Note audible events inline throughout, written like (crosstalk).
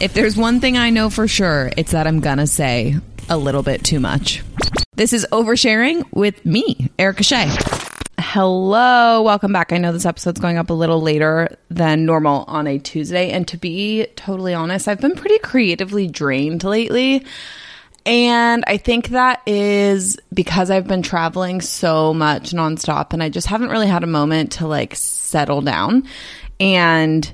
If there's one thing I know for sure, it's that I'm gonna say a little bit too much. This is Oversharing with me, Erica Shea. Hello, welcome back. I know this episode's going up a little later than normal on a Tuesday, and to be totally honest, I've been pretty creatively drained lately. And I think that is because I've been traveling so much nonstop and I just haven't really had a moment to like settle down. And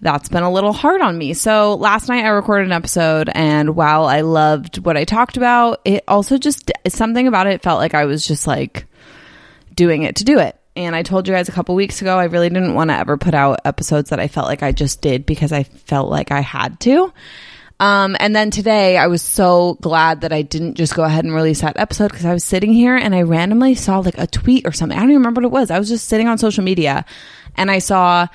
that's been a little hard on me. So last night I recorded an episode and while I loved what I talked about, it also just something about it felt like I was just like doing it to do it. And I told you guys a couple weeks ago I really didn't want to ever put out episodes that I felt like I just did because I felt like I had to. Um, and then today I was so glad that I didn't just go ahead and release that episode because I was sitting here and I randomly saw like a tweet or something. I don't even remember what it was. I was just sitting on social media and I saw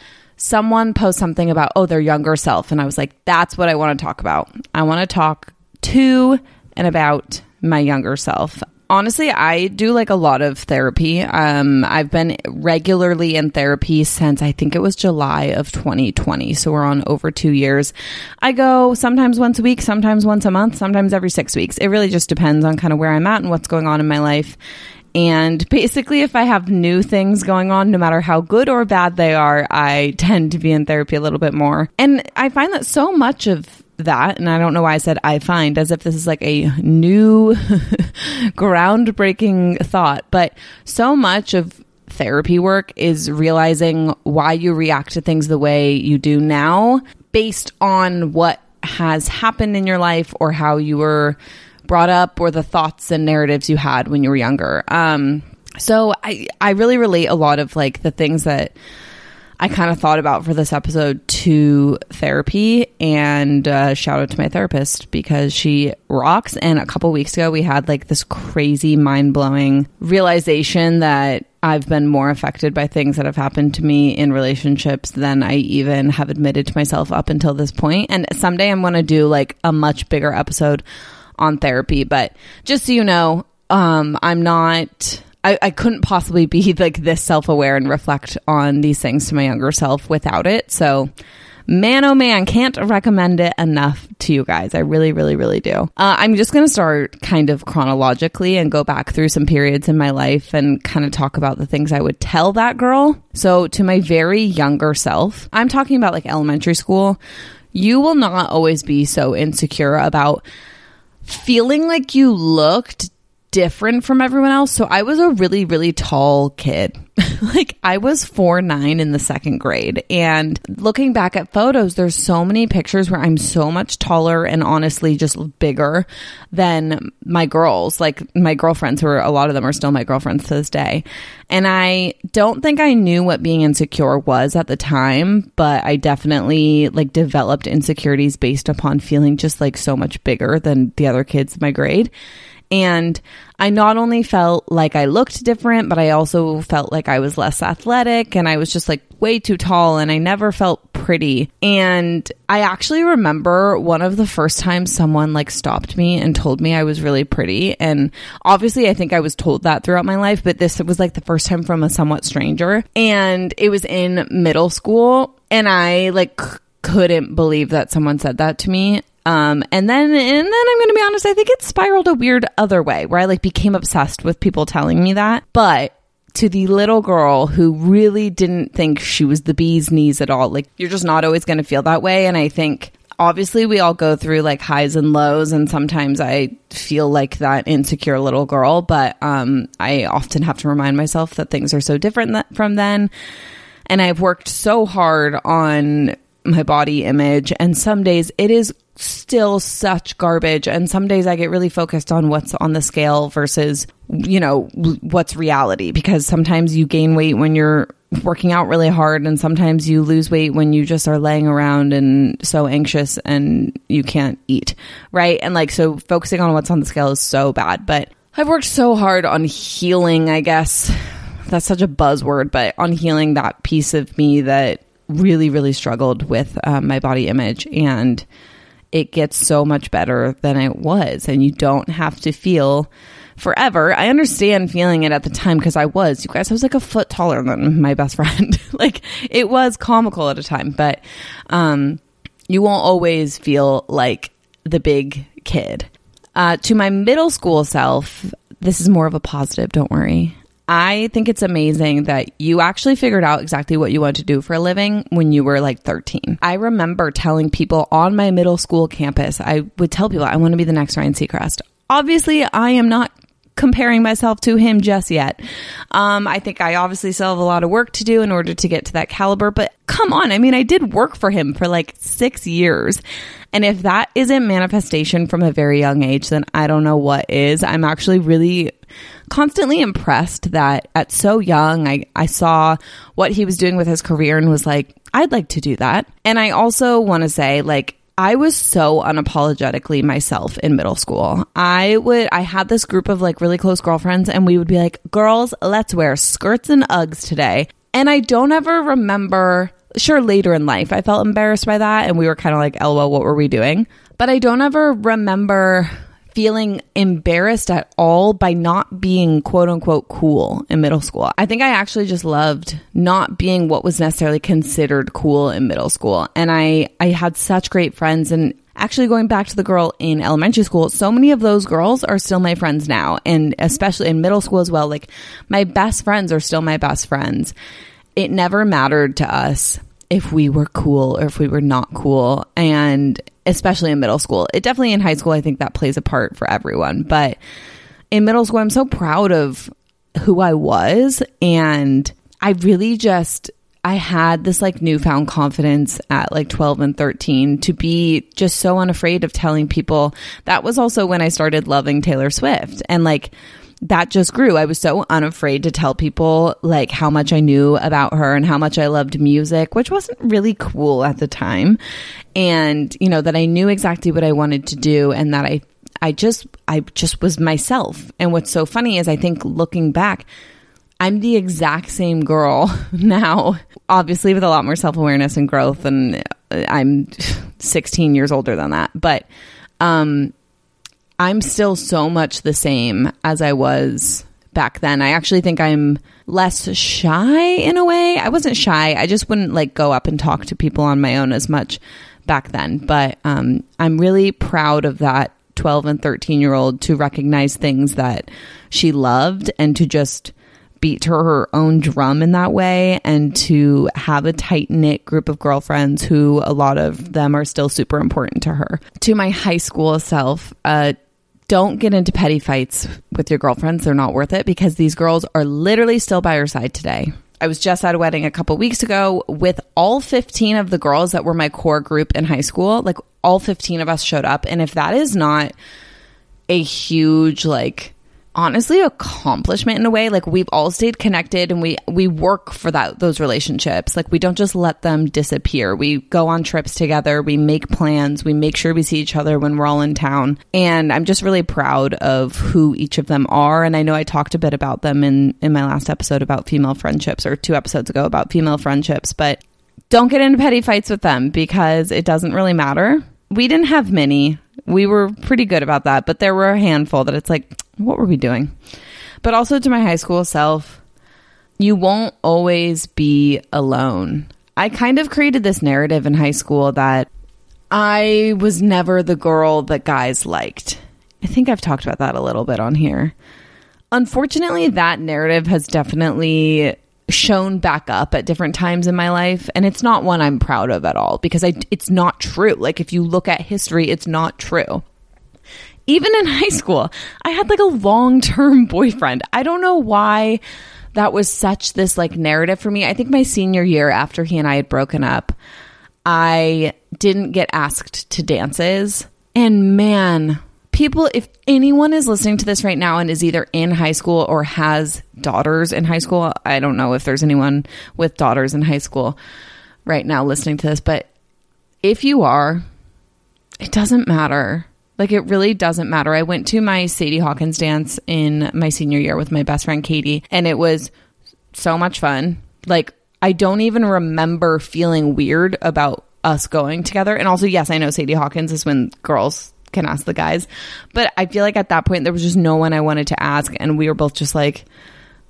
someone post something about, oh, their younger self. And I was like, that's what I want to talk about. I want to talk to and about my younger self honestly, I do like a lot of therapy. Um, I've been regularly in therapy since I think it was July of 2020. So we're on over two years. I go sometimes once a week, sometimes once a month, sometimes every six weeks. It really just depends on kind of where I'm at and what's going on in my life. And basically, if I have new things going on, no matter how good or bad they are, I tend to be in therapy a little bit more. And I find that so much of that, and I don't know why I said I find, as if this is like a new (laughs) groundbreaking thought, but so much of therapy work is realizing why you react to things the way you do now based on what has happened in your life or how you were brought up or the thoughts and narratives you had when you were younger. Um, so I, I really relate a lot of like the things that I kind of thought about for this episode to therapy and uh, shout out to my therapist because she rocks. And a couple weeks ago, we had like this crazy, mind blowing realization that I've been more affected by things that have happened to me in relationships than I even have admitted to myself up until this point. And someday I'm going to do like a much bigger episode on therapy. But just so you know, um, I'm not I, I couldn't possibly be (laughs) like this self aware and reflect on these things to my younger self without it. So, man, oh man, can't recommend it enough to you guys. I really, really, really do. Uh, I'm just going to start kind of chronologically and go back through some periods in my life and kind of talk about the things I would tell that girl. So, to my very younger self, I'm talking about like elementary school. You will not always be so insecure about feeling like you looked different from everyone else. So I was a really, really tall kid. (laughs) like I was four nine in the second grade. And looking back at photos, there's so many pictures where I'm so much taller and honestly just bigger than my girls, like my girlfriends who are a lot of them are still my girlfriends to this day. And I don't think I knew what being insecure was at the time, but I definitely like developed insecurities based upon feeling just like so much bigger than the other kids in my grade. And I not only felt like I looked different, but I also felt like I was less athletic and I was just like way too tall and I never felt pretty. And I actually remember one of the first times someone like stopped me and told me I was really pretty. And obviously, I think I was told that throughout my life, but this was like the first time from a somewhat stranger. And it was in middle school. And I like couldn't believe that someone said that to me. Um, and then, and then I'm going to be honest, I think it spiraled a weird other way where I like became obsessed with people telling me that. But to the little girl who really didn't think she was the bee's knees at all, like you're just not always going to feel that way. And I think obviously we all go through like highs and lows and sometimes i feel like that insecure little girl but um, i often have to remind myself that things are so different th- from then and i've worked so hard on my body image. And some days it is still such garbage. And some days i get really focused on what's on the scale versus you know what's reality. Because sometimes you gain weight when you're working out really hard and sometimes you lose weight when you just are laying around and so anxious and you can't eat. Right? And like so focusing on what's on the scale is so bad. But i've worked so hard on healing i guess. That's such a buzzword but on healing that piece of me that really really struggled with um, my body image and it gets so much better than it was and you don't have to feel forever. I understand feeling it at the time because I was. You guys, I was like a foot taller than my best (laughs) friend. like it was comical at a time, but um You won't always feel like the big kid. Uh, to my middle school self, this is more of a positive, don't worry. I think it's amazing that you actually figured out exactly what you want to do for a living when you were like 13. I remember telling people on my middle school campus, I would tell people, I want to be the next Ryan Seacrest. Obviously, I am not comparing myself to him just yet. Um, I think I obviously still have a lot of work to do in order to get to that caliber, but come on. I mean, I did work for him for like six years. And if that isn't manifestation from a very young age, then I don't know what is. I'm actually really constantly impressed that at so young, I, I saw what he was doing with his career and was like, I'd like to do that. And I also want to say, like, I was so unapologetically myself in middle school. I would, I had this group of like really close girlfriends, and we would be like, girls, let's wear skirts and Uggs today. And I don't ever remember, sure, later in life, I felt embarrassed by that. And we were kind of like, lol, what were we doing? But I don't ever remember feeling embarrassed at all by not being quote unquote cool in middle school. I think I actually just loved not being what was necessarily considered cool in middle school. And I, I had such great friends and actually going back to the girl in elementary school, so many of those girls are still my friends now. And especially in middle school as well, like my best friends are still my best friends. It never mattered to us if we were cool or if we were not cool. And especially in middle school. It definitely in high school, I think that plays a part for everyone. But in middle school, I'm so proud of who I was. And I really just, I had this like newfound confidence at like 12 and 13 to be just so unafraid of telling people. That was also when I started loving Taylor Swift. And like, that just grew. I was so unafraid to tell people like how much I knew about her and how much I loved music, which wasn't really cool at the time. And, you know, that I knew exactly what I wanted to do and that I I just I just was myself. And what's so funny is I think looking back, I'm the exact same girl (laughs) now, obviously with a lot more self-awareness and growth and I'm (laughs) 16 years older than that. But um I'm still so much the same as I was back then. I actually think I'm less shy in a way. I wasn't shy. I just wouldn't like go up and talk to people on my own as much back then. But um, I'm really proud of that 12 and 13 year old to recognize things that she loved and to just beat to her own drum in that way and to have a tight knit group of girlfriends who a lot of them are still super important to her. To my high school self, uh, don't get into petty fights with your girlfriends. They're not worth it because these girls are literally still by your side today. I was just at a wedding a couple weeks ago with all 15 of the girls that were my core group in high school. Like all 15 of us showed up. And if that is not a huge, like, honestly accomplishment in a way. Like we've all stayed connected and we we work for that those relationships. Like we don't just let them disappear. We go on trips together. We make plans. We make sure we see each other when we're all in town. And i'm just really proud of who each of them are. And i know i talked a bit about them in in my last episode about female friendships or two episodes ago about female friendships but don't get into petty fights with them because it doesn't really matter. We didn't have many we were pretty good about that but there were a handful that it's like what were we doing? But also to my high school self, you won't always be alone. I kind of created this narrative in high school that I was never the girl that guys liked. I think I've talked about that a little bit on here. Unfortunately, that narrative has definitely shown back up at different times in my life and it's not one I'm proud of at all because I it's not true. Like if you look at history, it's not true even in (laughs) high school, I had like a long term (laughs) boyfriend. I don't know why that was such this like narrative for me. I think my senior year after he and I had broken up, I didn't get asked to dances. And man, people, if anyone is listening to this right now and is either in high school or has daughters in high school, I don't know if there's anyone with daughters in high school right now listening to this, but if you are, it doesn't matter like it really doesn't matter. I went to my Sadie Hawkins dance in my senior year with my best friend Katie, and it was so much fun. Like I don't even remember feeling weird about us going together. And also, yes, I know Sadie Hawkins is when girls can ask the guys, but I feel like at that point there was just no one I wanted to ask, and we were both just like,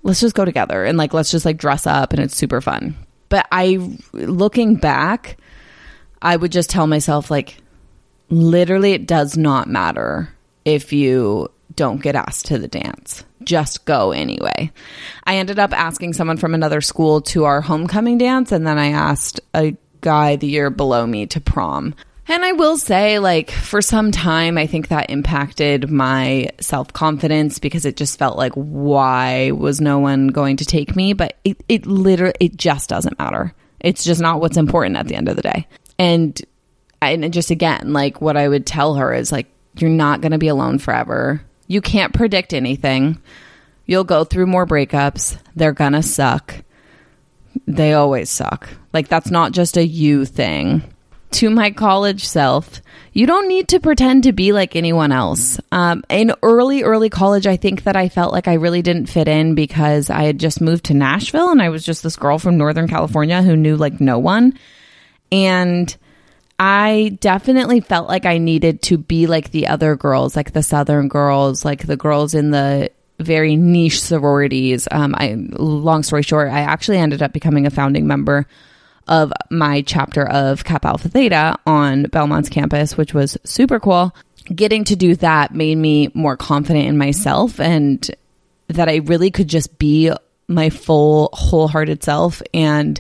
let's just go together and like let's just like dress up, and it's super fun. But I, looking back, I would just tell myself, like, literally, it does not matter if you don't get asked to the dance. Just go anyway. I ended up asking someone from another school to our homecoming dance, and then I asked a guy the year below me to prom. And I will say, like, for some time, I think that impacted my self confidence because it just felt like, why was no one going to take me? But it, it literally, it just doesn't matter. It's just not what's important at the end of the day. And, and just again, like, what I would tell her is, like, you're not going to be alone forever. You can't predict anything. You'll go through more breakups. They're going to suck. They always suck. Like, that's not just a you thing to my college self, you don't need to pretend to be like anyone else. Um, in early, early college, I think that I felt like I really didn't fit in because I had just moved to Nashville and I was just this girl from Northern California who knew like no one. And I definitely felt like I needed to be like the other girls, like the Southern girls, like the girls in the very niche sororities. Um, I, long story short, I actually ended up becoming a founding member of my chapter of Kappa Alpha Theta on Belmont's campus, which was super cool. Getting to do that made me more confident in myself and that I really could just be my full, wholehearted self and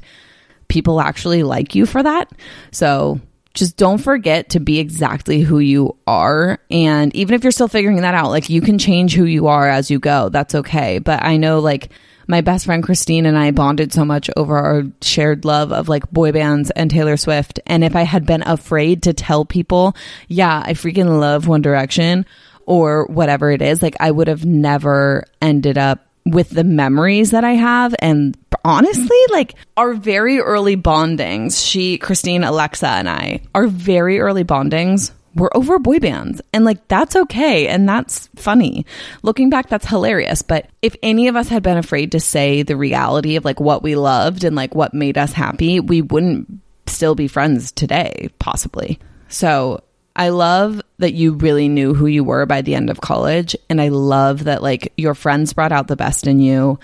people actually like you for that. So just don't forget to be exactly who you are. And even if you're still figuring that out, like you can change who you are as you go. That's okay. But I know, like, my best friend Christine and I bonded so much over our shared love of like boy bands and Taylor Swift. And if I had been afraid to tell people, yeah, I freaking love One Direction or whatever it is, like I would have never ended up with the memories that I have. And honestly, like our very early bondings, she, Christine, Alexa, and I, our very early bondings we're over boy bands and like that's okay and that's funny. Looking back that's hilarious, but if any of us had been afraid to say the reality of like what we loved and like what made us happy, we wouldn't still be friends today possibly. So, I love that you really knew who you were by the end of college and I love that like your friends brought out the best in you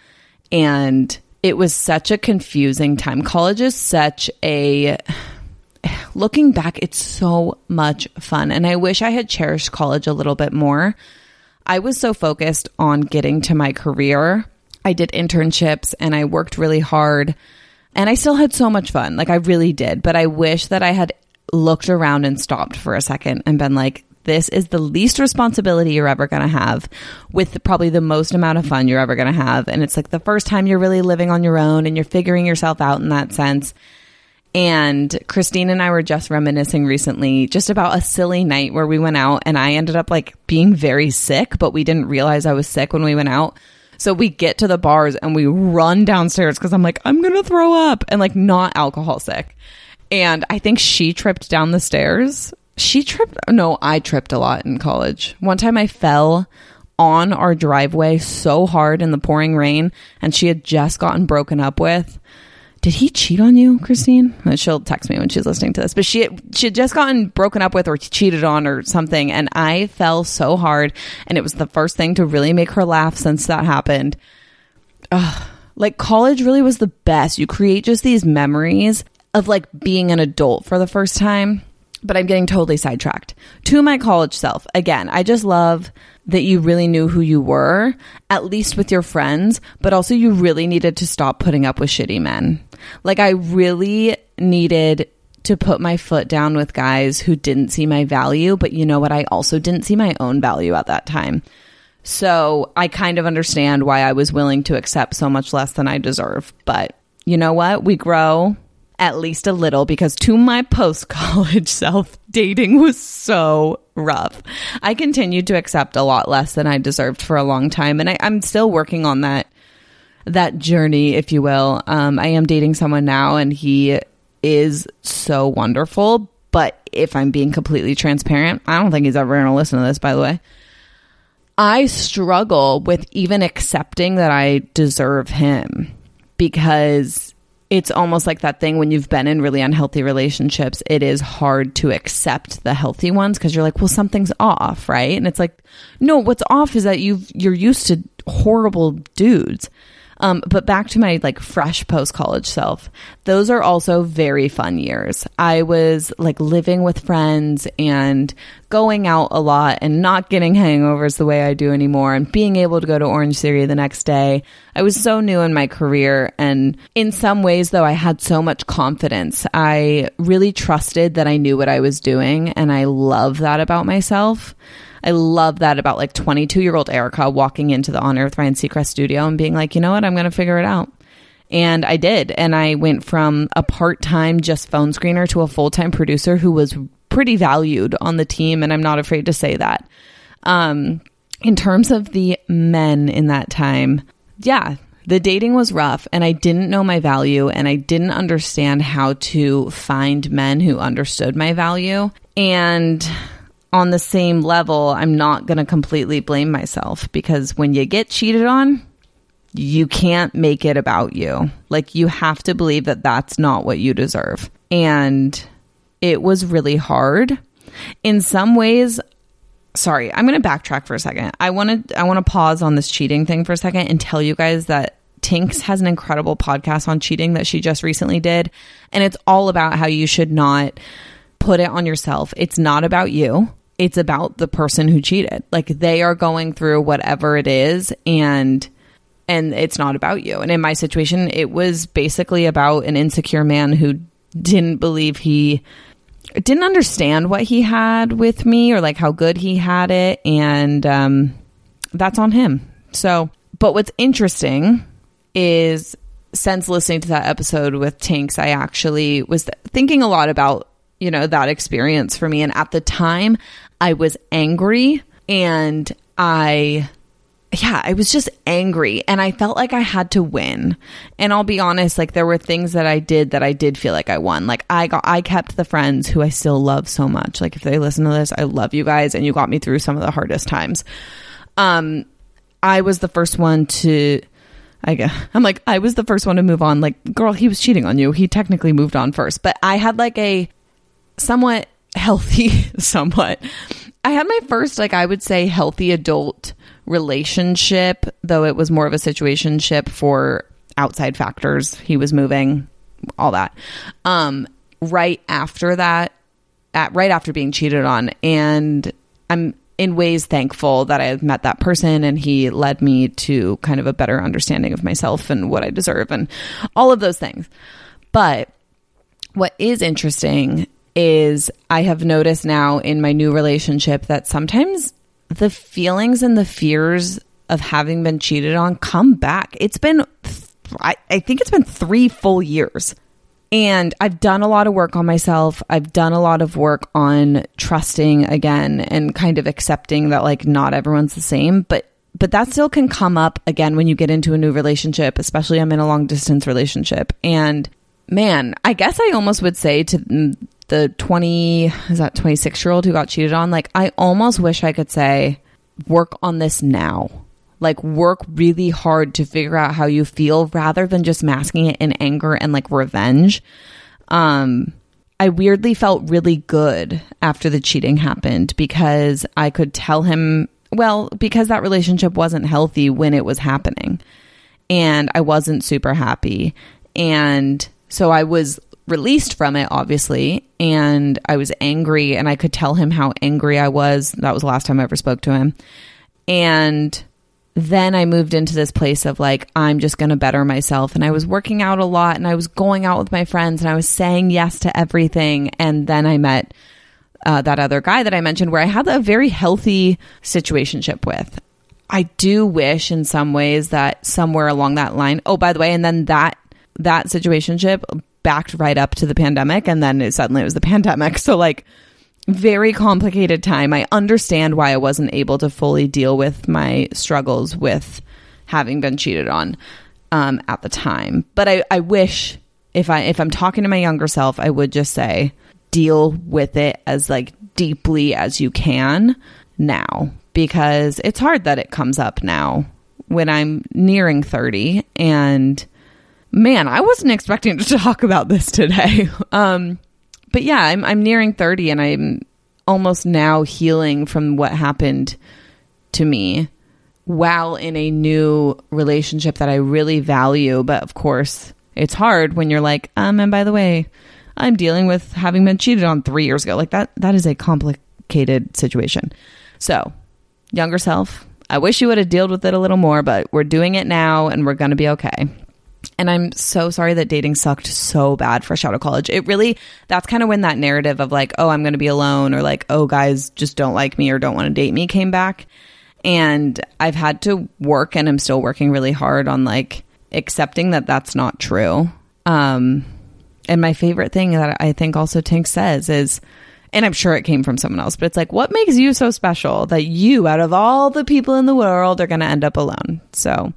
and it was such a confusing time. College is such a (sighs) looking back, it's so much fun. And I wish I had cherished college a little bit more. I was so focused on getting to my career. I did internships and I worked really hard. And I still had so much fun. Like I really did. But I wish that I had looked around and stopped for a second and been like, this is the least responsibility you're ever going to have with probably the most amount of fun you're ever going to have. And it's like the first time you're really living on your own and you're figuring yourself out in that sense. And Christine and I were just reminiscing recently just about a silly night where we went out and I ended up like being very sick, but we didn't realize I was sick when we went out. So we get to the bars and we run downstairs because I'm like, I'm going to throw up and like not alcohol sick. And I think she tripped down the stairs. She tripped. No, I tripped a lot in college. One time I fell on our driveway so hard in the pouring rain and she had just gotten broken up with did he cheat on you, Christine? Uh, she'll text me when she's listening to this. But she she had just gotten broken up with or cheated on or something, and I fell so hard, and it was the first thing to really make her laugh since that happened. Ugh. Like college really was the best. You create just these memories of like being an adult for the first time. But I'm getting totally sidetracked. To my college self, again, I just love that you really knew who you were, at least with your friends, but also you really needed to stop putting up with shitty men. Like, I really needed to put my foot down with guys who didn't see my value, but you know what? I also didn't see my own value at that time. So I kind of understand why I was willing to accept so much less than I deserve. But you know what? We grow, at least a little because to my post college (laughs) self, dating was so rough. I continued to accept a lot less than I deserved for a long time. And I, am still working on that that journey, if you will. Um, I am dating someone now and he is so wonderful. But if I'm being completely transparent, I don't think he's ever going to listen to this, by the way. I struggle with even accepting that I deserve him because it's almost like that thing when you've been in really unhealthy relationships, it is hard to accept the healthy ones because you're like, well, something's off, right? And it's like, no, what's off is that you've you're used to horrible dudes. Um, but back to my like fresh post college self. Those are also very fun years. I was like living with friends and going out a lot and not getting hangovers the way I do anymore and being able to go to Orange Theory the next day. I was so new in my career. And in some ways, though, I had so much confidence. I really trusted that I knew what I was doing. And I love that about myself. I love that about like 22 year old Erica walking into the On with Ryan Seacrest studio and being like, you know what, I'm going to figure it out. And I did. And I went from a part time just phone screener to a full time producer who was pretty valued on the team. And I'm not afraid to say that. Um, in terms of the men in that time, yeah, the dating was rough and I didn't know my value and I didn't understand how to find men who understood my value. And on the same level, I'm not going to completely blame myself because when you get cheated on, you can't make it about you. Like, you have to believe that that's not what you deserve. And it was really hard. In some ways, sorry, I'm going to backtrack for a second. I want to I want to pause on this cheating thing for a second and tell you guys that Tinx has an incredible podcast on cheating that she just recently did, and it's all about how you should not put it on yourself. It's not about you it's about the person who cheated. Like they are going through whatever it is and and it's not about you. And in my situation, it was basically about an insecure man who didn't believe he didn't understand what he had with me or like how good he had it and um that's on him. So, but what's interesting is since listening to that episode with Tinx, I actually was th- thinking a lot about you know that experience for me and at the time I was angry and I yeah, I was just angry and I felt like I had to win. And I'll be honest, like there were things that I did that I did feel like I won. Like I got I kept the friends who I still love so much. Like if they listen to this, I love you guys and you got me through some of the hardest times. Um I was the first one to I guess, I'm like I was the first one to move on. Like girl, he was cheating on you. He technically moved on first, but I had like a somewhat healthy (laughs) somewhat. I had my first, like, I would say, healthy adult relationship, though it was more of a situationship for outside factors. He was moving, all that. Um, right after that, at right after being cheated on, and I'm in ways thankful that I met that person and he led me to kind of a better understanding of myself and what I deserve and all of those things. But what is interesting is I have noticed now in my new relationship that sometimes the feelings and the fears of having been cheated on come back. It's been, I, I think it's been three full years. And I've done a lot of work on myself. I've done a lot of work on trusting again and kind of accepting that like not everyone's the same, but but that still can come up again when you get into a new relationship, especially I'm in a long distance relationship. And man, I guess I almost would say to the 20 is that 26 year old who got cheated on? Like i almost wish i could say work on this now. Like work really hard to figure out how you feel rather than just masking it in anger and like revenge. Um i weirdly felt really good after the cheating happened because i could tell him well because that relationship wasn't healthy when it was happening. And i wasn't super happy. And so i was released from it, obviously, and I was angry, and I could tell him how angry I was. That was the last time I ever spoke to him. And then I moved into this place of like, I'm just going to better myself. And I was working out a lot and I was going out with my friends and I was saying yes to everything. And then I met uh, that other guy that I mentioned where I had a very healthy situationship with. I do wish in some ways that somewhere along that line, oh, by the way, and then that that situationship backed right up to the pandemic and then it, suddenly it was the (laughs) pandemic. So like very complicated time. I understand why I wasn't able to fully deal with my struggles with having been cheated on um, at the time. But I, I wish if I if I'm talking to my younger self, I would just say deal with it as like deeply as you can now because it's hard that it comes up now when I'm nearing 30 and man, I wasn't expecting to (laughs) talk about this today. (laughs) Um, but yeah, I'm, I'm nearing 30 and I'm almost now healing from what happened to me while in a new relationship that I really value. But of course, it's hard when you're like, um, and by the way, I'm dealing with having been cheated on three years ago. Like that, that is a complicated situation. So, younger self, I wish you would have dealt with it a little more, but we're doing it now and we're going to be okay. And I'm so sorry that dating sucked so bad fresh out of college. It really, that's kind of when that narrative of like, oh, I'm going to be alone or like, oh, guys just don't like me or don't want to date me came back. And I've had to work and I'm still working really hard on like accepting that that's not true. Um, and my favorite thing that I think also Tinx says is, and I'm sure it came from someone else, but it's like, what makes you so special that you, out of all the people in the world, are going to end up alone? So,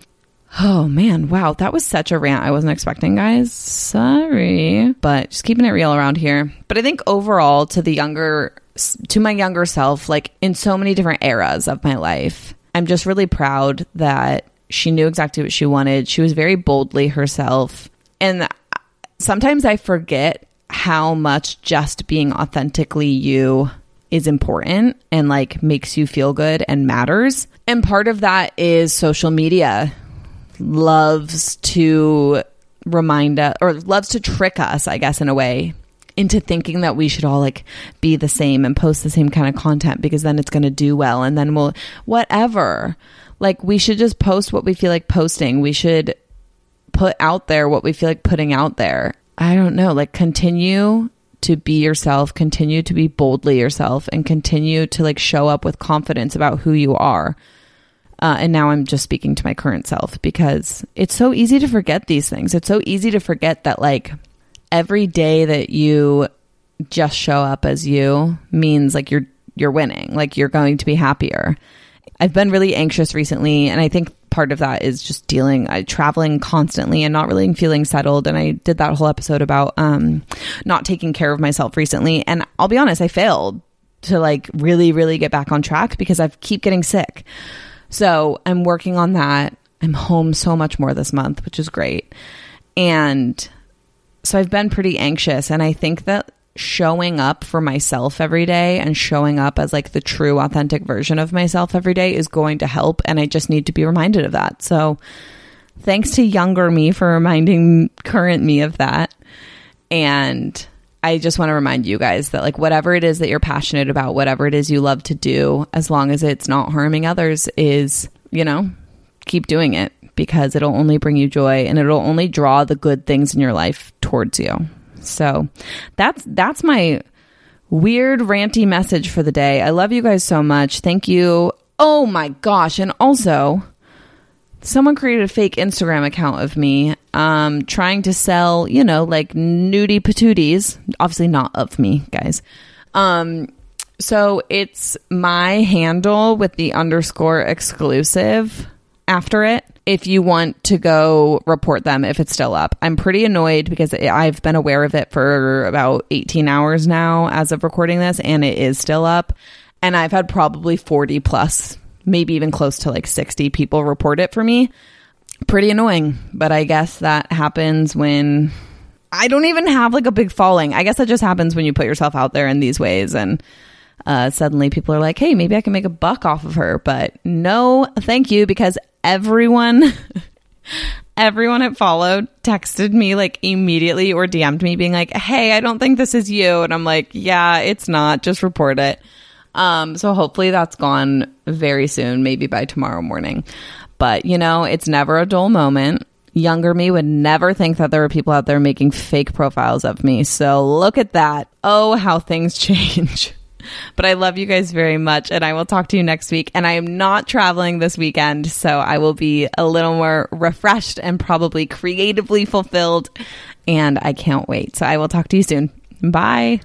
oh man, wow, that was such a rant I wasn't expecting, guys. Sorry, but just keeping it real around here. But I think overall, to the younger, to my younger self, like in so many different eras of my life, I'm just really proud that she knew exactly what she wanted. She was very boldly herself. And sometimes I forget how much just being authentically you is important and like makes you feel good and matters. And part of that is social media loves to remind us or loves to trick us, I guess, in a way, into thinking that we should all like be the same and post the same kind of content because then it's going to do well and then we'll whatever. Like we should just post what we feel like posting. We should put out there what we feel like putting out there. I don't know, like continue to be yourself, continue to be boldly yourself, and continue to like show up with confidence about who you are. Uh, and now I'm just speaking to my current self because it's so easy to forget these things. It's so easy to forget that like every day that you just show up as you means like you're you're winning, like you're going to be happier. I've been really anxious recently, and I think part of that is just dealing uh, traveling constantly and not really feeling settled and i did that whole episode about um not taking care of myself recently and i'll be honest i failed to like really really get back on track because i keep getting sick so i'm working on that i'm home so much more this month which is great and so i've been pretty anxious and i think that showing up for myself every day and showing up as like the true authentic version of myself every day is going to help and I just need to be reminded of that. So thanks to younger me for reminding current me of that. And I just want to remind you guys that like whatever it is that you're passionate about, whatever it is you love to do, as long as it's not harming others is, you know, keep doing it because it'll only bring you joy and it'll only draw the good things in your life towards you. So that's that's my weird ranty message for the day. I love you guys so much. Thank you. Oh my gosh, and also someone created a fake Instagram account of me um trying to sell, you know, like nudie patooties. Obviously not of me, guys. Um so it's my handle with the underscore exclusive after it if you want to go report them if it's still up. I'm pretty annoyed because I've been aware of it for about 18 hours now as of recording this, and it is still up. And I've had probably 40 plus, maybe even close to like 60 people report it for me. Pretty annoying, but I guess that happens when I don't even have like a big following. I guess that just happens when you put yourself out there in these ways and uh, suddenly people are like, hey, maybe I can make a buck off of her. But no, thank you, because everyone (laughs) everyone it followed texted me like immediately or DM'd me being like, "Hey, I don't think this is you." And I'm like, "Yeah, it's not. Just report it." Um so hopefully that's gone very soon, maybe by tomorrow morning. But, you know, it's never a dull moment. Younger me would never think that there were people out there making fake profiles of me. So look at that. Oh, how things (laughs) change. But I love you guys very much, and I will talk to you next week. And I am not traveling this weekend, so I will be a little more refreshed and probably creatively fulfilled. And I can't wait. So I will talk to you soon. Bye.